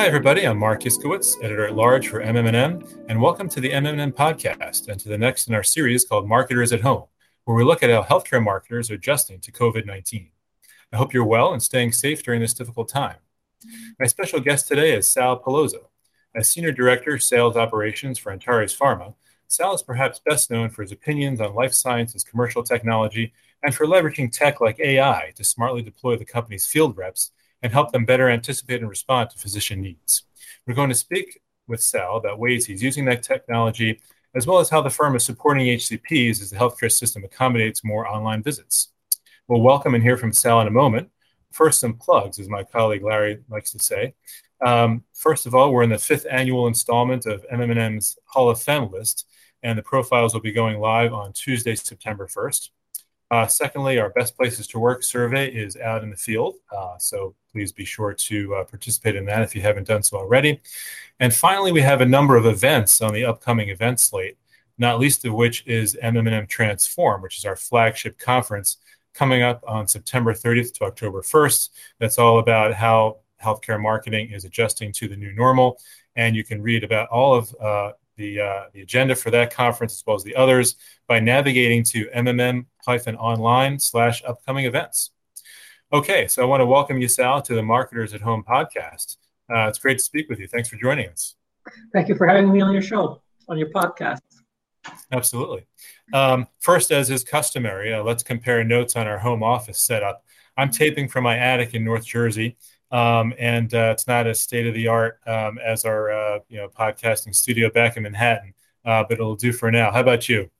Hi, everybody. I'm Marc Iskowitz, editor at large for MMM, and welcome to the MMM podcast and to the next in our series called Marketers at Home, where we look at how healthcare marketers are adjusting to COVID 19. I hope you're well and staying safe during this difficult time. My special guest today is Sal Paolozza. As Senior Director, of Sales Operations for Antares Pharma, Sal is perhaps best known for his opinions on life sciences commercial technology and for leveraging tech like AI to smartly deploy the company's field reps and help them better anticipate and respond to physician needs. We're going to speak with Sal about ways he's using that technology, as well as how the firm is supporting HCPs as the healthcare system accommodates more online visits. We'll welcome and hear from Sal in a moment. First, some plugs, as my colleague Larry likes to say. Um, first of all, we're in the fifth annual installment of MMM's Hall of Fame list, and the profiles will be going live on Tuesday, September 1st. Uh, secondly, our best places to work survey is out in the field. Uh, so please be sure to uh, participate in that if you haven't done so already. And finally, we have a number of events on the upcoming event slate, not least of which is MMM Transform, which is our flagship conference coming up on September 30th to October 1st. That's all about how healthcare marketing is adjusting to the new normal. And you can read about all of uh, the, uh, the agenda for that conference as well as the others by navigating to mmm-online slash upcoming events. Okay, so I want to welcome you, Sal, to the Marketers at Home podcast. Uh, it's great to speak with you. Thanks for joining us. Thank you for having me on your show, on your podcast. Absolutely. Um, first, as is customary, uh, let's compare notes on our home office setup. I'm taping from my attic in North Jersey, um, and uh, it's not as state of the art um, as our uh, you know podcasting studio back in Manhattan, uh, but it'll do for now. How about you?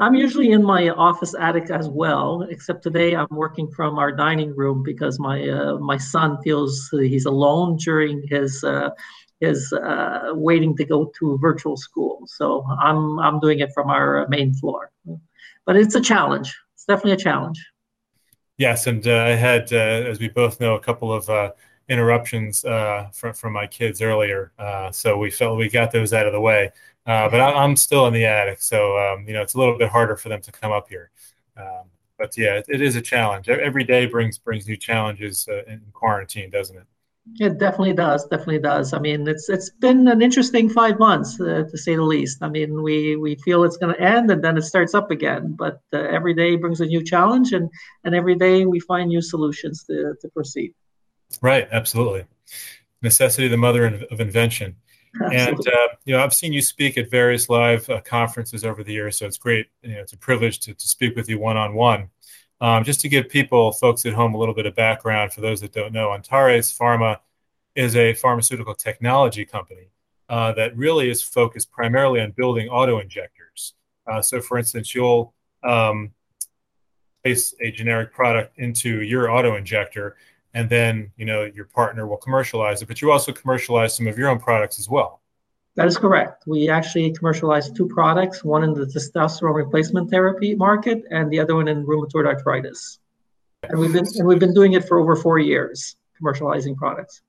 I'm usually in my office attic as well, except today I'm working from our dining room because my uh, my son feels he's alone during his uh, his uh, waiting to go to virtual school. So I'm I'm doing it from our main floor, but it's a challenge. It's definitely a challenge. Yes, and uh, I had, uh, as we both know, a couple of uh, interruptions uh, from from my kids earlier, uh, so we felt we got those out of the way. Uh, but I, am still in the attic, so um, you know it's a little bit harder for them to come up here. Um, but yeah, it, it is a challenge. Every day brings brings new challenges in quarantine, doesn't it? It definitely does. Definitely does. I mean, it's it's been an interesting five months, uh, to say the least. I mean, we we feel it's going to end, and then it starts up again. But uh, every day brings a new challenge, and and every day we find new solutions to to proceed. Right. Absolutely. Necessity, the mother of invention. And uh, you know, I've seen you speak at various live uh, conferences over the years, so it's great. You know, it's a privilege to, to speak with you one on one. Um, just to give people, folks at home, a little bit of background for those that don't know, Antares Pharma is a pharmaceutical technology company uh, that really is focused primarily on building auto injectors. Uh, so, for instance, you'll um, place a generic product into your auto injector, and then you know your partner will commercialize it. But you also commercialize some of your own products as well. That is correct. We actually commercialize two products, one in the testosterone replacement therapy market and the other one in rheumatoid arthritis. And we've been and we've been doing it for over four years, commercializing products.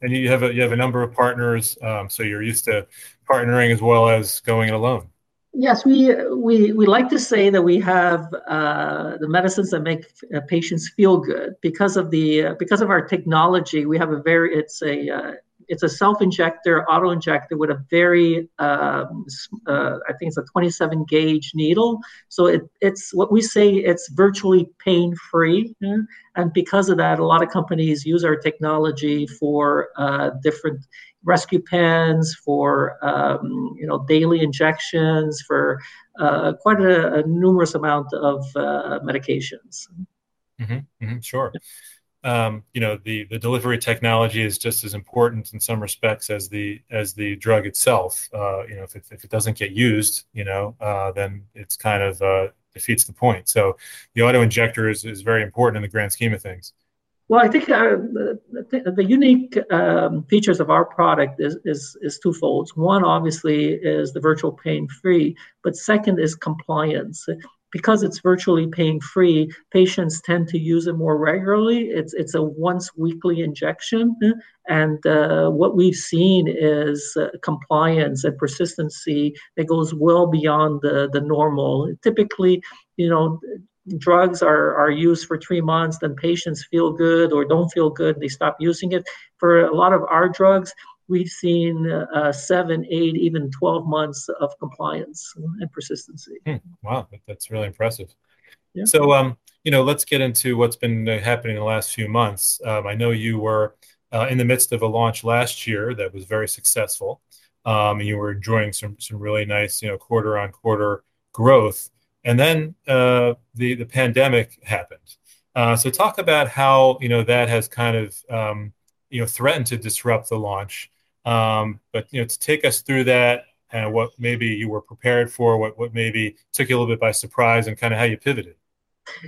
And you have a you have a number of partners, um, so you're used to partnering as well as going it alone. Yes, we we we like to say that we have uh, the medicines that make uh, patients feel good because of the uh, because of our technology. We have a very it's a uh, it's a self-injector, auto-injector with a very, um, uh, I think it's a 27 gauge needle. So it, it's what we say it's virtually pain-free, and because of that, a lot of companies use our technology for uh, different rescue pens, for um, you know daily injections, for uh, quite a, a, numerous amount of uh, medications. Mm-hmm, mm-hmm, sure um, you know the the delivery technology is just as important in some respects as the as the drug itself. Uh, you know, if it, if it doesn't get used, you know, uh, then it's kind of uh, defeats the point. So the auto injector is, is very important in the grand scheme of things. Well, I think uh, the, the, unique um, features of our product is, is, is twofold. One, obviously, is the virtual pain free, but second is compliance because it's virtually pain free, patients tend to use it more regularly. It's it's a once weekly injection, and uh, what we've seen is uh, compliance and persistency that goes well beyond the the normal. Typically, you know, drugs are, are used for three months, then patients feel good or don't feel good, they stop using it. For a lot of our drugs, we've seen uh, seven, eight, even 12 months of compliance and persistency. Hmm. Wow, that's really impressive. Yeah. So, um, you know, let's get into what's been uh, happening in the last few months. Um, I know you were uh, in the midst of a launch last year that was very successful, um, and you were enjoying some some really nice, you know, quarter on quarter growth. And then uh, the the pandemic happened. Uh, so, talk about how you know that has kind of um, you know threatened to disrupt the launch. Um, but you know, to take us through that and what maybe you were prepared for, what what maybe took you a little bit by surprise, and kind of how you pivoted.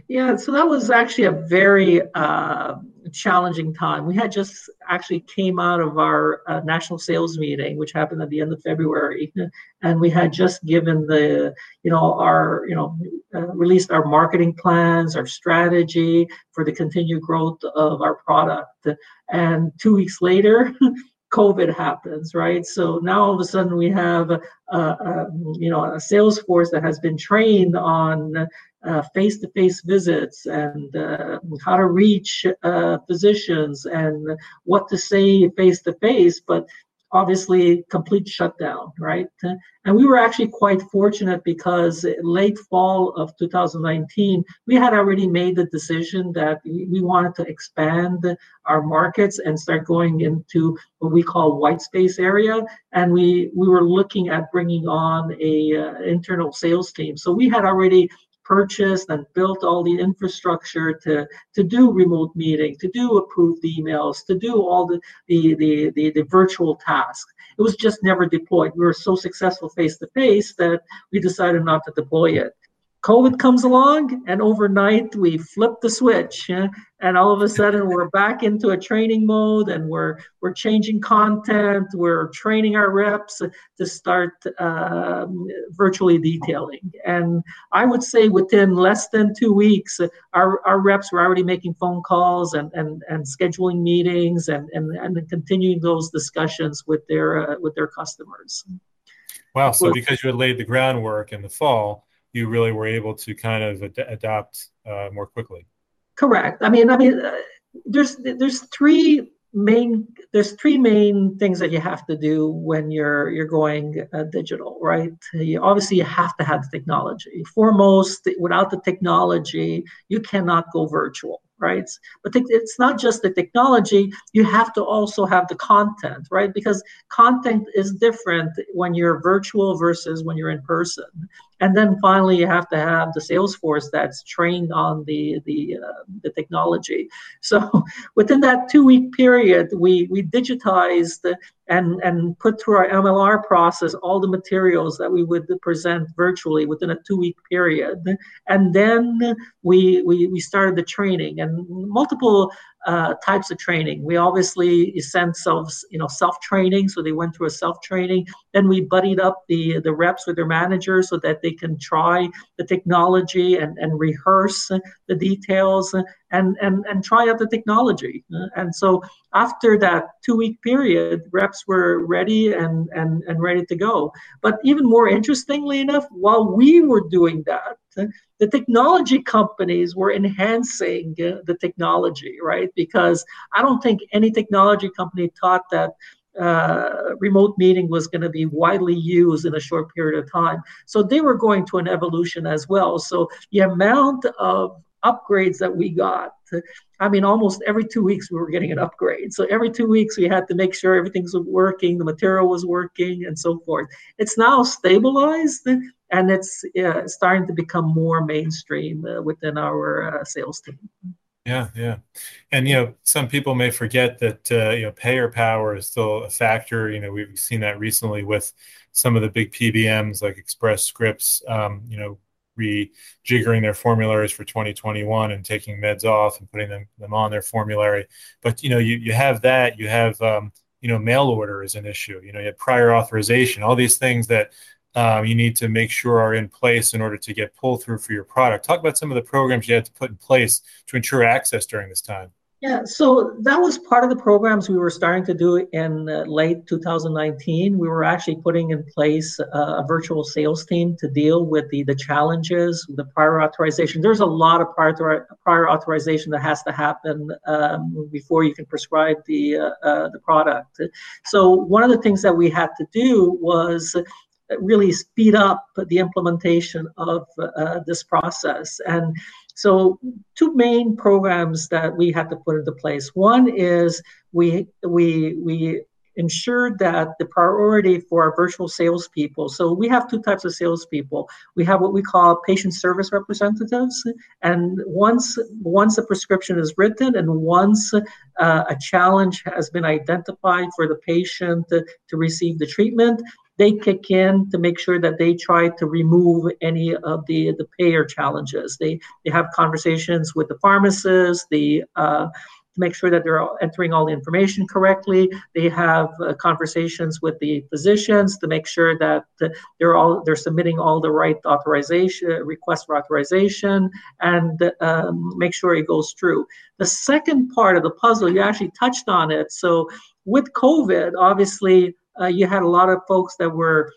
Yeah, so that was actually a very uh, challenging time. We had just actually came out of our uh, national sales meeting, which happened at the end of February, and we had just given the, you know, our, you know, uh, released our marketing plans, our strategy for the continued growth of our product. And two weeks later, COVID happens, right? So now all of a sudden we have, a, a, you know, a sales force that has been trained on uh, face-to-face visits and uh, how to reach uh, physicians and what to say face-to-face, but obviously complete shutdown, right? And we were actually quite fortunate because late fall of 2019, we had already made the decision that we wanted to expand our markets and start going into what we call white space area. And we we were looking at bringing on a uh, internal sales team. So we had already purchased and built all the infrastructure to, to do remote meeting, to do approved emails, to do all the, the, the, the, the virtual tasks. It was just never deployed. We were so successful face to face that we decided not to deploy it. COVID comes along, and overnight we flip the switch, and all of a sudden we're back into a training mode, and we're we're changing content, we're training our reps to start uh, virtually detailing. And I would say within less than two weeks, our, our reps were already making phone calls and and, and scheduling meetings and, and and continuing those discussions with their uh, with their customers. Wow! So because you had laid the groundwork in the fall you really were able to kind of ad- adapt uh, more quickly. Correct. I mean, I mean, uh, there's there's three main there's three main things that you have to do when you're you're going uh, digital right you obviously you have to have the technology foremost without the technology you cannot go virtual right? But it's not just the technology, you have to also have the content, right? Because content is different when you're virtual versus when you're in person. And then finally, you have to have the sales force that's trained on the the, uh, the technology. So within that two week period, we we digitized and and put through our MLR process all the materials that we would present virtually within a two week period, and then we we we started the training and multiple uh, types of training. We obviously sent self, you know, self training, so they went through a self training. Then we buddied up the the reps with their managers so that they can try the technology and, and rehearse the details and, and and try out the technology. And so after that two week period, reps were ready and and and ready to go. But even more interestingly enough, while we were doing that, the technology companies were enhancing the technology, right? Because I don't think any technology company thought that uh, remote meeting was going to be widely used in a short period of time. So they were going to an evolution as well. So the amount of upgrades that we got, I mean, almost every two weeks we were getting an upgrade. So every two weeks we had to make sure everything's working, the material was working, and so forth. It's now stabilized and it's uh, starting to become more mainstream uh, within our uh, sales team. Yeah, yeah, and you know, some people may forget that uh, you know payer power is still a factor. You know, we've seen that recently with some of the big PBMs like Express Scripts. Um, you know, rejiggering their formularies for 2021 and taking meds off and putting them, them on their formulary. But you know, you you have that. You have um, you know, mail order is an issue. You know, you have prior authorization. All these things that um, you need to make sure are in place in order to get pull through for your product. Talk about some of the programs you had to put in place to ensure access during this time. Yeah, so that was part of the programs we were starting to do in uh, late 2019. We were actually putting in place uh, a virtual sales team to deal with the, the challenges, the prior authorization. There's a lot of prior, prior authorization that has to happen um, before you can prescribe the, uh, uh, the product. So, one of the things that we had to do was really speed up the implementation of uh, this process. And so, two main programs that we had to put into place. One is we we we ensured that the priority for our virtual salespeople. So we have two types of salespeople. We have what we call patient service representatives, and once once a prescription is written and once uh, a challenge has been identified for the patient to, to receive the treatment, they kick in to make sure that they try to remove any of the the payer challenges. They they have conversations with the pharmacists, the uh, to make sure that they're entering all the information correctly. They have uh, conversations with the physicians to make sure that they're all they're submitting all the right authorization requests for authorization and um, make sure it goes through. The second part of the puzzle, you actually touched on it. So with COVID, obviously uh, you had a lot of folks that were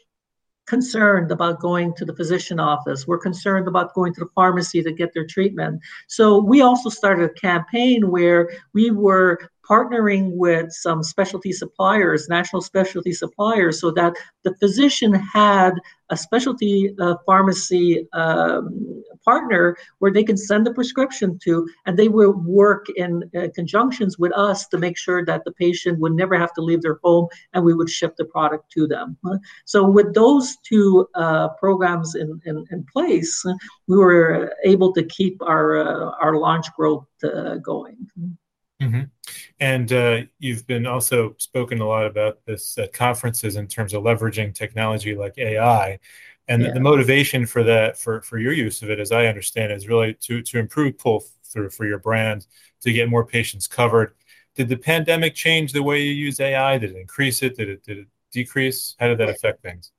concerned about going to the physician office. We're concerned about going to the pharmacy to get their treatment. So we also started a campaign where we were partnering with some specialty suppliers, national specialty suppliers, so that the physician had a specialty uh, pharmacy um, partner where they can send the prescription to, and they will work in uh, conjunctions with us to make sure that the patient would never have to leave their home and we would ship the product to them. So, with those two uh, programs in, in, in, place, we were able to keep our, uh, our launch growth uh, going. Mm-hmm. And uh, you've been also spoken a lot about this at conferences in terms of leveraging technology like AI. And yeah. the, the motivation for that, for, for your use of it, as I understand, is really to, to improve pull through for your brand, to get more patients covered. Did the pandemic change the way you use AI? Did it increase it? Did it, did it decrease? How did that affect things?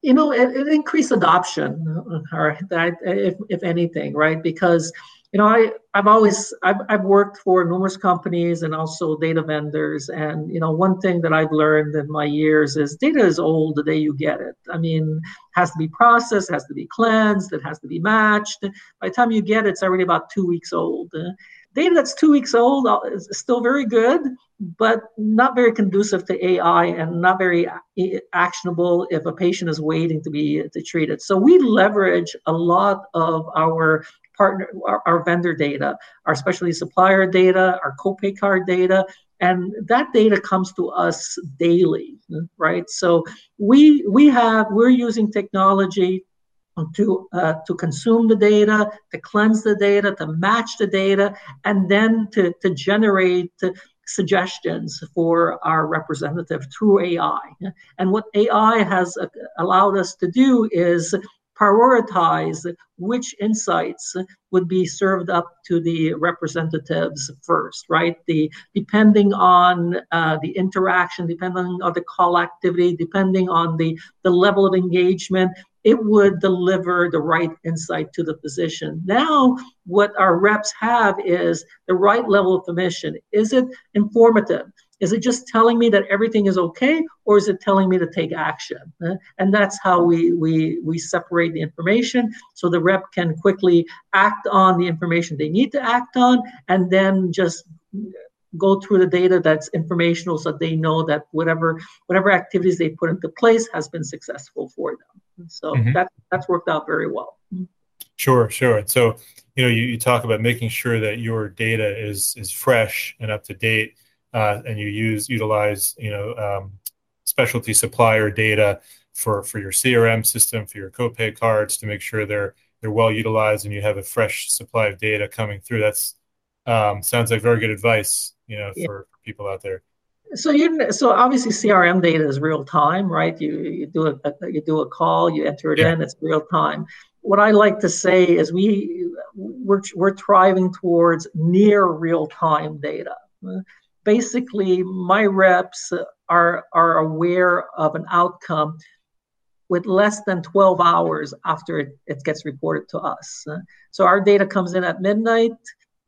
You know, it, it increased adoption, or that, if, if anything, right? Because you know, I, I've always I've, I've worked for numerous companies and also data vendors. And you know, one thing that I've learned in my years is data is old the day you get it. I mean, it has to be processed, has to be cleansed, it has to be matched. By the time you get it, it's already about two weeks old. Data that's two weeks old uh, is still very good, but not very conducive to AI and not very actionable if a patient is waiting to be to treated. So we leverage a lot of our partner, our, our vendor data, our specialty supplier data, our copay card data, and that data comes to us daily, right? So we we have we're using technology to uh, to consume the data, to cleanse the data, to match the data, and then to to generate suggestions for our representative through AI. And what AI has uh, allowed us to do is prioritize which insights would be served up to the representatives first, right? The depending on uh, the interaction, depending on the call activity, depending on the the level of engagement, it would deliver the right insight to the physician. Now, what our reps have is the right level of permission. Is it informative? Is it just telling me that everything is okay, or is it telling me to take action? Uh, and that's how we, we, we separate the information so the rep can quickly act on the information they need to act on and then just go through the data that's informational so they know that whatever whatever activities they put into place has been successful for them so mm-hmm. that that's worked out very well sure sure so you know you, you talk about making sure that your data is is fresh and up to date and you use utilize you know um, specialty supplier data for for your CRM system for your copay cards to make sure they're they're well utilized and you have a fresh supply of data coming through. That's um, sounds like very good advice, you know, yeah. for, people out there. So you so obviously CRM data is real time, right? You you do a you do a call, you enter it yeah. in, it's real time. What I like to say is we we're we're thriving towards near real time data basically my reps are are aware of an outcome with less than 12 hours after it, it gets reported to us. So our data comes in at midnight.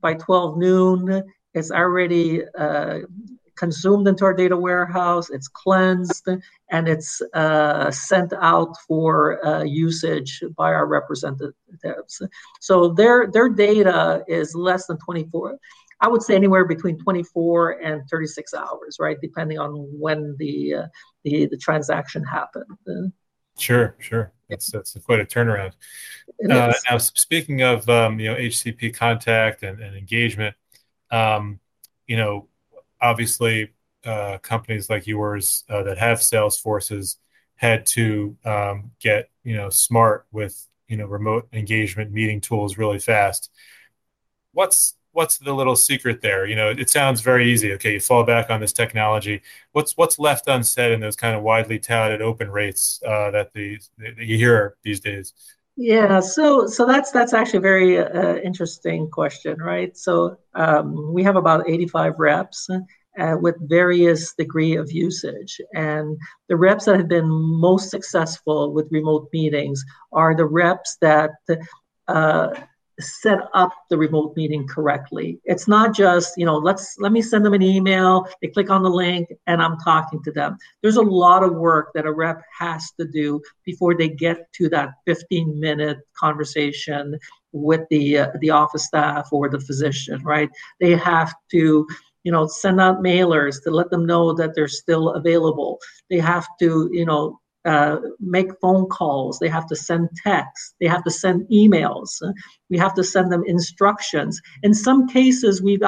By 12 noon, it's already uh, consumed into our data warehouse, it's cleansed, and it's uh, sent out for uh, usage by our representatives. So their their data is less than 24. I would say anywhere between 24 and 36 hours, right, depending on when the uh, the, the transaction happened. Sure, sure. That's that's quite a turnaround. Uh, now, speaking of um, you know HCP contact and, and engagement, um, you know, obviously, uh, companies like yours uh, that have sales forces had to um, get you know smart with you know remote engagement meeting tools really fast. What's what's the little secret there? You know, it sounds very easy. Okay, you fall back on this technology. What's what's left unsaid in those kind of widely touted open rates uh, that the that you hear these days? Yeah, so so that's that's actually a very uh, interesting question, right? So um, we have about 85 reps uh, with various degree of usage, and the reps that have been most successful with remote meetings are the reps that uh, set up the remote meeting correctly. It's not just, you know, let's let me send them an email, they click on the link and I'm talking to them. There's a lot of work that a rep has to do before they get to that 15 minute conversation with the uh, the office staff or the physician, right? They have to you know send out mailers to let them know that they're still available they have to you know uh, make phone calls, they have to send texts, they have to send emails, we have to send them instructions. In some cases, we've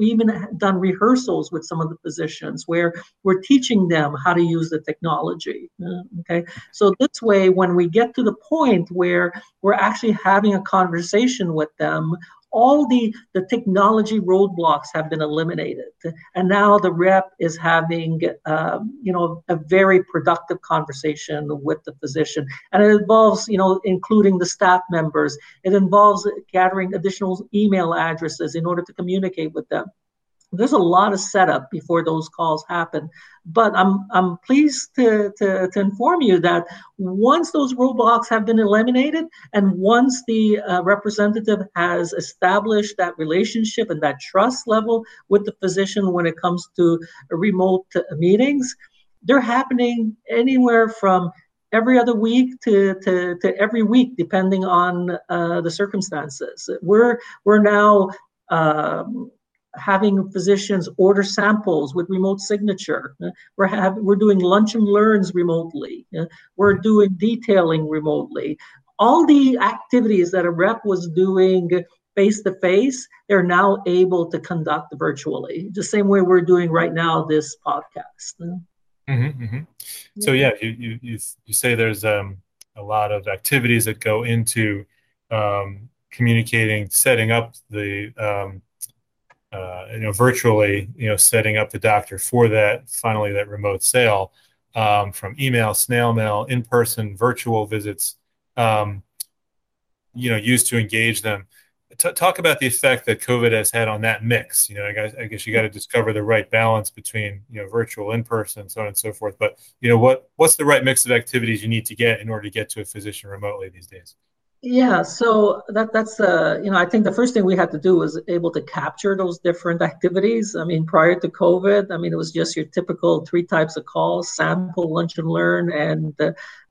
even done rehearsals with some of the physicians where we're teaching them how to use the technology. Okay, so this way, when we get to the point where we're actually having a conversation with them all the, the technology roadblocks have been eliminated. And now the rep is having, um, you know, a very productive conversation with the physician. And it involves, you know, including the staff members. It involves gathering additional email addresses in order to communicate with them there's a lot of setup before those calls happen. But I'm I'm pleased to, to, to inform you that once those roadblocks have been eliminated, and once the uh, representative has established that relationship and that trust level with the physician when it comes to remote meetings, they're happening anywhere from every other week to, to, to every week, depending on uh, the circumstances. We're we're now um, having physicians order samples with remote signature. We're have, we're doing lunch and learns remotely. We're doing detailing remotely. All the activities that a rep was doing face to face, they're now able to conduct virtually, the same way we're doing right now this podcast. Mm-hmm, mm-hmm. So yeah, you, you you you say there's um, a lot of activities that go into um, communicating, setting up the um, uh, you know, virtually, you know, setting up the doctor for that, finally, that remote sale um, from email, snail mail, in person, virtual visits, um, you know, used to engage them. T- talk about the effect that COVID has had on that mix. You know, I guess, I guess you got to discover the right balance between, you know, virtual, in person, so on and so forth. But, you know, what what's the right mix of activities you need to get in order to get to a physician remotely these days? Yeah, so that that's uh, you know, I think the first thing we had to do was able to capture those different activities. I mean, prior to COVID, I mean, it was just your typical three types of calls: sample, lunch and learn, and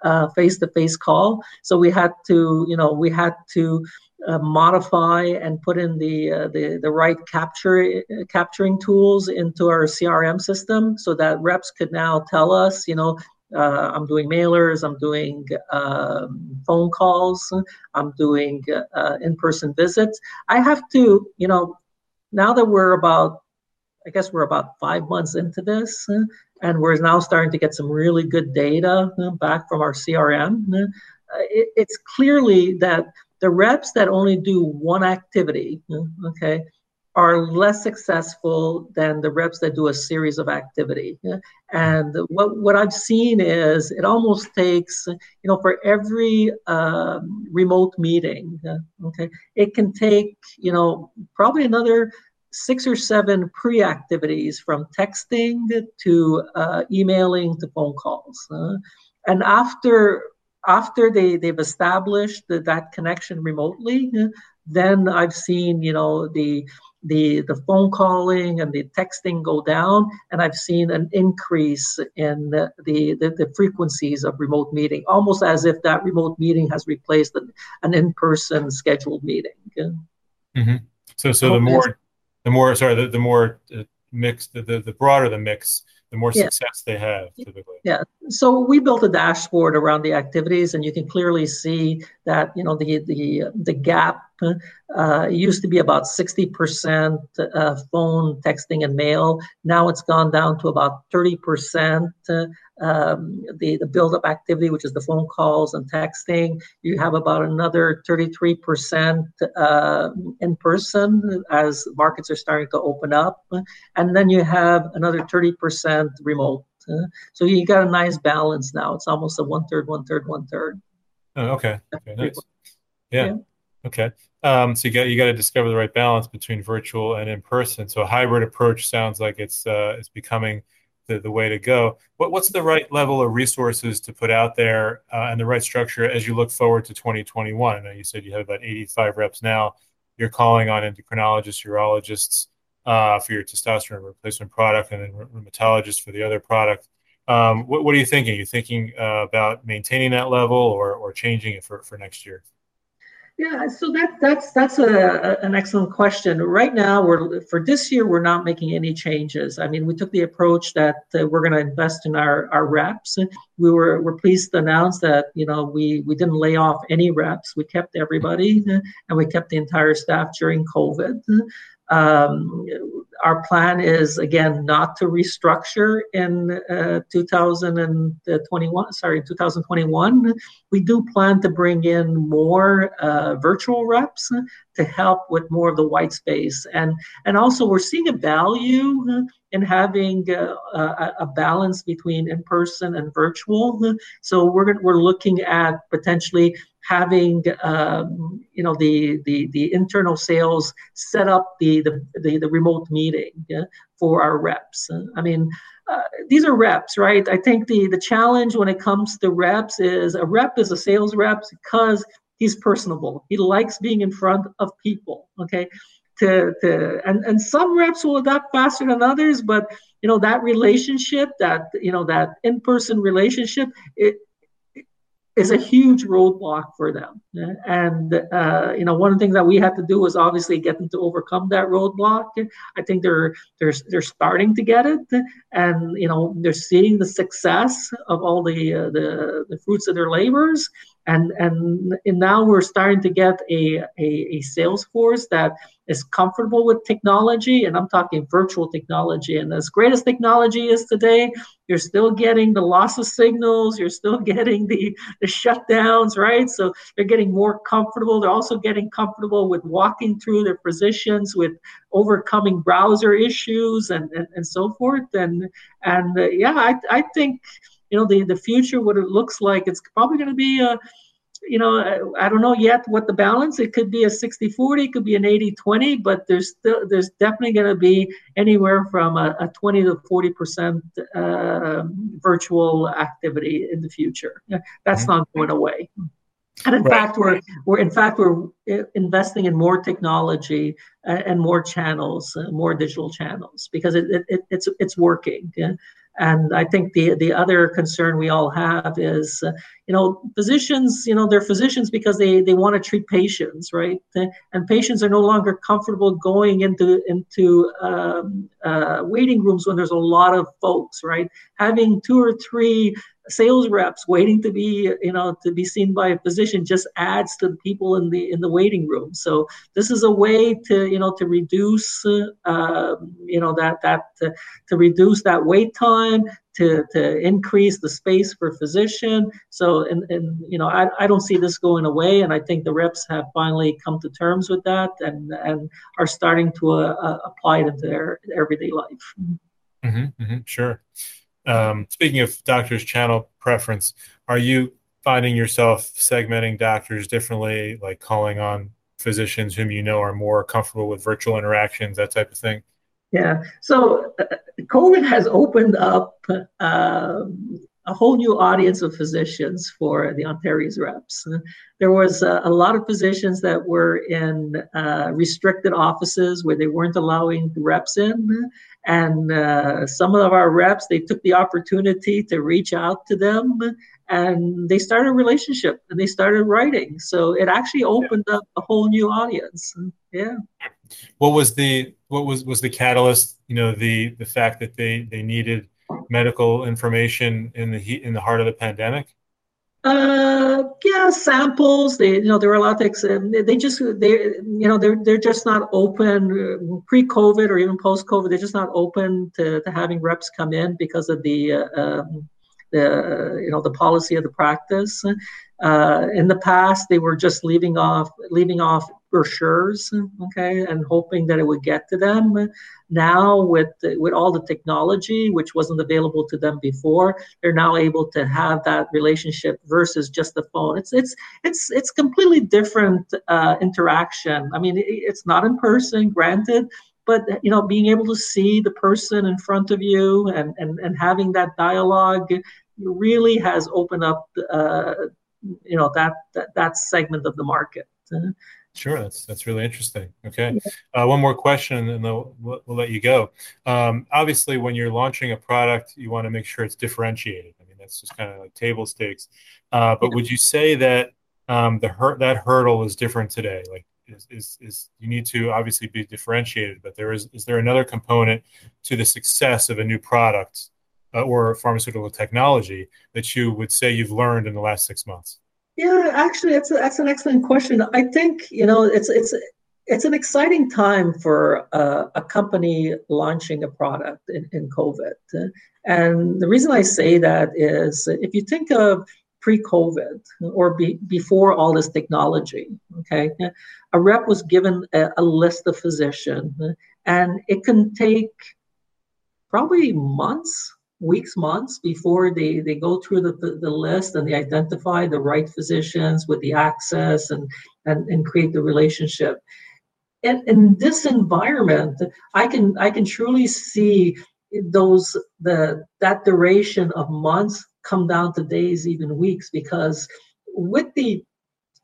uh, face-to-face call. So we had to, you know, we had to uh, modify and put in the uh, the the right capture capturing tools into our CRM system so that reps could now tell us, you know, uh, I'm doing mailers, I'm doing um, phone calls, I'm doing uh, in person visits. I have to, you know, now that we're about, I guess we're about five months into this, and we're now starting to get some really good data back from our CRM. It, it's clearly that the reps that only do one activity, okay, are less successful than the reps that do a series of activity. And what, what I've seen is it almost takes, you know, for every um, remote meeting, okay, it can take, you know, probably another six or seven pre-activities from texting to uh, emailing to phone calls. Uh, and after after they, they've established that, that connection remotely, then I've seen, you know, the the the phone calling and the texting go down, and I've seen an increase in the the, the, frequencies of remote meeting, almost as if that remote meeting has replaced an, an in-person scheduled meeting. Mm-hmm. So so the more the more sorry the, the more uh, mix the, the the broader the mix the more yeah. success they have typically. Yeah. So we built a dashboard around the activities, and you can clearly see that you know the the the gap uh, used to be about 60% uh, phone, texting, and mail. Now it's gone down to about 30%. Uh, um, the, the build-up activity, which is the phone calls and texting, you have about another 33% uh, in person as markets are starting to open up. And then you have another 30% remote. Uh, so you got a nice balance now. It's almost a one third, one third, one third. Oh, okay. Okay. Nice. Yeah. yeah. Okay. Um, so you got you got to discover the right balance between virtual and in person. So a hybrid approach sounds like it's uh, it's becoming the, the way to go. What, what's the right level of resources to put out there uh, and the right structure as you look forward to 2021? I know you said you have about 85 reps now. You're calling on endocrinologists, urologists uh, for your testosterone replacement product, and then rheumatologists for the other product. Um, what, what, are you thinking? Are you thinking uh, about maintaining that level or, or changing it for, for next year? Yeah, so that that's that's a, an excellent question. Right now, we're for this year, we're not making any changes. I mean, we took the approach that uh, we're going to invest in our, our reps. We were we're pleased to announce that you know we we didn't lay off any reps. We kept everybody, and we kept the entire staff during COVID. Um, our plan is again not to restructure in uh, 2021 sorry 2021 we do plan to bring in more uh, virtual reps to help with more of the white space. And and also we're seeing a value in having uh, a, a, balance between in person and virtual. So we're we're looking at potentially having um, you know the, the the internal sales set up the the, the, the remote meeting yeah, for our reps. I mean, uh, these are reps, right? I think the the challenge when it comes to reps is a rep is a sales rep because he's personable. He likes being in front of people. Okay. To, to and, and some reps will adapt faster than others, but you know that relationship, that you know that in-person relationship, it, is a huge roadblock for them. And uh, you know, one of the things that we have to do is obviously get them to overcome that roadblock. I think they're they're they're starting to get it, and you know, they're seeing the success of all the uh, the the fruits of their labors. And, and and now we're starting to get a, a, a sales force that is comfortable with technology, and I'm talking virtual technology. And as great as technology is today, you're still getting the loss of signals, you're still getting the, the shutdowns, right? So they're getting more comfortable. They're also getting comfortable with walking through their positions, with overcoming browser issues, and, and, and so forth. And and uh, yeah, I, I think you know the the future, what it looks like, it's probably going to be a you know, I don't know yet what the balance. It could be a 60-40, it could be an 80-20, but there's still there's definitely going to be anywhere from a, a 20 to 40 percent uh, virtual activity in the future. That's mm-hmm. not going away. And in right. fact, we're we're in fact we're investing in more technology and more channels, uh, more digital channels, because it, it, it's it's working. And I think the the other concern we all have is, uh, you know, physicians, you know, they're physicians because they they want to treat patients, right? And patients are no longer comfortable going into into um, uh, waiting rooms when there's a lot of folks, right? Having two or three sales reps waiting to be you know to be seen by a physician just adds to the people in the in the waiting room. So this is a way to you know to reduce uh, you know that that to, to reduce that wait time to, to increase the space for physician. So and, and you know I, I don't see this going away and i think the reps have finally come to terms with that and and are starting to uh, apply it into their everyday life. Mm-hmm, mm-hmm, sure um, speaking of doctors' channel preference, are you finding yourself segmenting doctors differently, like calling on physicians whom you know are more comfortable with virtual interactions, that type of thing? Yeah. So uh, COVID has opened up uh, a whole new audience of physicians for the Antares' reps. There was a, a lot of physicians that were in uh, restricted offices where they weren't allowing reps in, and uh, some of our reps they took the opportunity to reach out to them, and they started a relationship and they started writing. So it actually opened up a whole new audience. Yeah. What was the what was was the catalyst? You know, the the fact that they they needed medical information in the heat in the heart of the pandemic? Uh, yeah, samples. They, you know, there were a lot of they just they, you know, they're they're just not open uh, pre-COVID or even post-COVID. They're just not open to, to having reps come in because of the uh, um, the you know the policy of the practice. Uh, in the past, they were just leaving off leaving off brochures, okay, and hoping that it would get to them. Now, with with all the technology, which wasn't available to them before, they're now able to have that relationship versus just the phone. It's it's it's it's completely different uh, interaction. I mean, it's not in person, granted, but you know, being able to see the person in front of you and and and having that dialogue really has opened up. Uh, you know that, that that segment of the market. Sure, that's that's really interesting. Okay, uh, one more question, and then we'll, we'll, let you go. Um, obviously, when you're launching a product, you want to make sure it's differentiated. I mean, that's just kind of like table stakes. Uh, but would you say that um, the hurt that hurdle is different today? Like, is, is is you need to obviously be differentiated, but there is is there another component to the success of a new product uh, or pharmaceutical technology that you would say you've learned in the last six months? Yeah, actually, that's a, that's an excellent question. I think you know it's it's it's an exciting time for uh, a company launching a product in, in COVID, and the reason I say that is if you think of pre-COVID or be, before all this technology, okay, a rep was given a, a list of physicians, and it can take probably months weeks, months before they, they go through the, the, the, list and they identify the right physicians with the access and, and, and create the relationship. And in this environment, I can I can truly see those the that duration of months come down to days, even weeks, because with the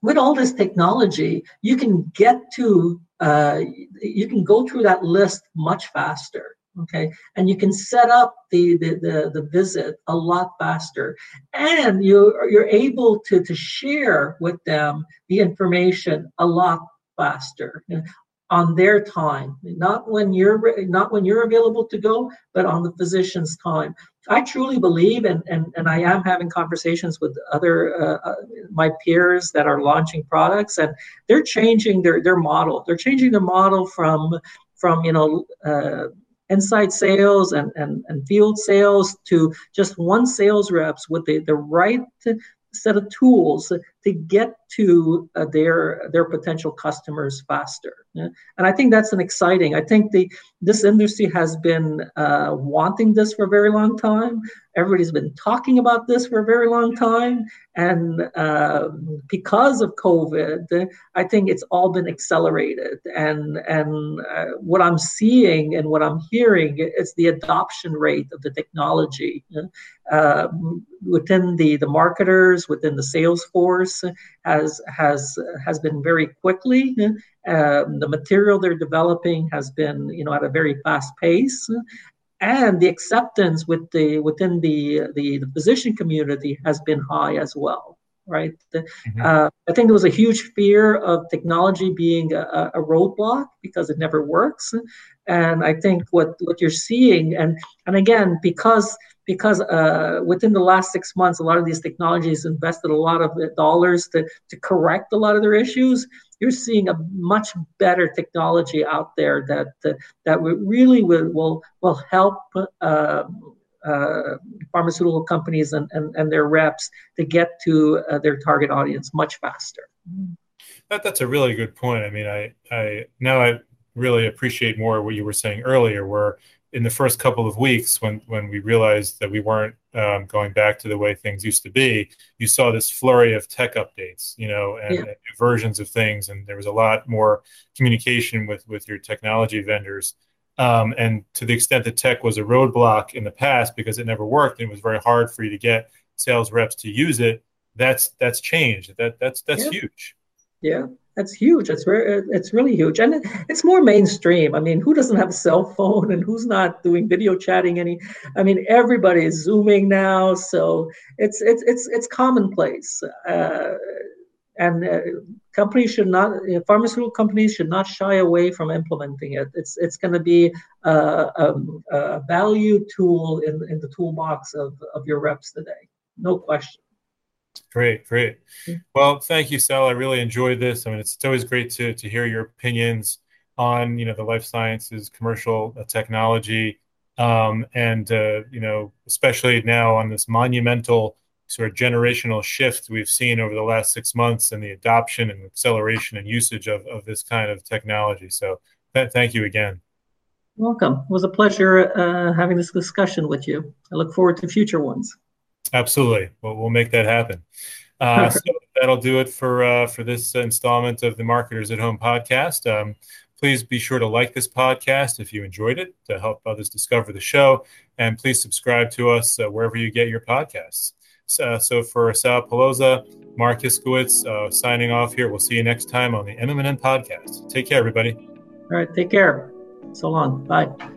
with all this technology, you can get to uh, you can go through that list much faster okay? And you can set up the the the, the visit a lot faster. And you you're able to to share with them the information a lot faster on their time. Not when you're not when you're available to go but on the physician's time. I truly believe and and, and i am having conversations with other uh, uh, my peers that are launching products and they're changing their their model. They're changing the model from from you know uh, inside sales and, and, and field sales to just one sales reps with the, the right set of tools to get to uh, their their potential customers faster. Yeah? and i think that's an exciting i think the this industry has been uh, wanting this for a very long time. Everybody's been talking about this for a very long time. And uh, because of covid i think it's all been accelerated. And and uh, what i'm seeing and what i'm hearing is the adoption rate of the technology uh, within the the marketers within the sales force has has has been very quickly. Um, the material they're developing has been you know at a very fast pace. And the acceptance with the within the, the, the physician community has been high as well right? Mm-hmm. uh, i think there was a huge fear of technology being a, a, roadblock because it never works and i think what what you're seeing and and again because because uh, within the last six months a lot of these technologies invested a lot of dollars to, to correct a lot of their issues you're seeing a much better technology out there that that, that really will will, will help uh, uh, pharmaceutical companies and, and, and their reps to get to uh, their target audience much faster. That, that's a really good point. I mean, I, I now I really appreciate more what you were saying earlier, where in the first couple of weeks when when we realized that we weren't um, going back to the way things used to be you saw this flurry of tech updates you know and, yeah. and versions of things and there was a lot more communication with with your technology vendors Um, and to the extent that tech was a roadblock in the past because it never worked and it was very hard for you to get sales reps to use it, that's that's changed. That that's that's yeah. huge. Yeah, that's huge. It's very, it's really huge, and it's more mainstream. I mean, who doesn't have a cell phone, and who's not doing video chatting? Any, I mean, everybody is zooming now, so it's it's it's it's commonplace. Uh, and uh, companies should not, uh, pharmaceutical companies should not shy away from implementing it. It's it's going to be a, a value tool in in the toolbox of of your reps today, no question. Great, great. Well, thank you, Sal. I really enjoyed this. I mean, it's, it's always great to to hear your opinions on you know the life sciences commercial uh, technology, um, and uh, you know especially now on this monumental sort of generational shift we've seen over the last six months and the adoption and acceleration and usage of, of this kind of technology. So th- thank you again. Welcome. It was a pleasure uh, having this discussion with you. I look forward to future ones. Absolutely. Well, we'll make that happen. Uh, so that'll do it for uh, for this installment of the Marketers at Home podcast. Um, please be sure to like this podcast if you enjoyed it to help others discover the show, and please subscribe to us uh, wherever you get your podcasts. So, so for Sal Paolozza, Marc Iskowitz, uh, signing off here. We'll see you next time on the MM+M podcast. Take care, everybody. All right. Take care. So long. Bye.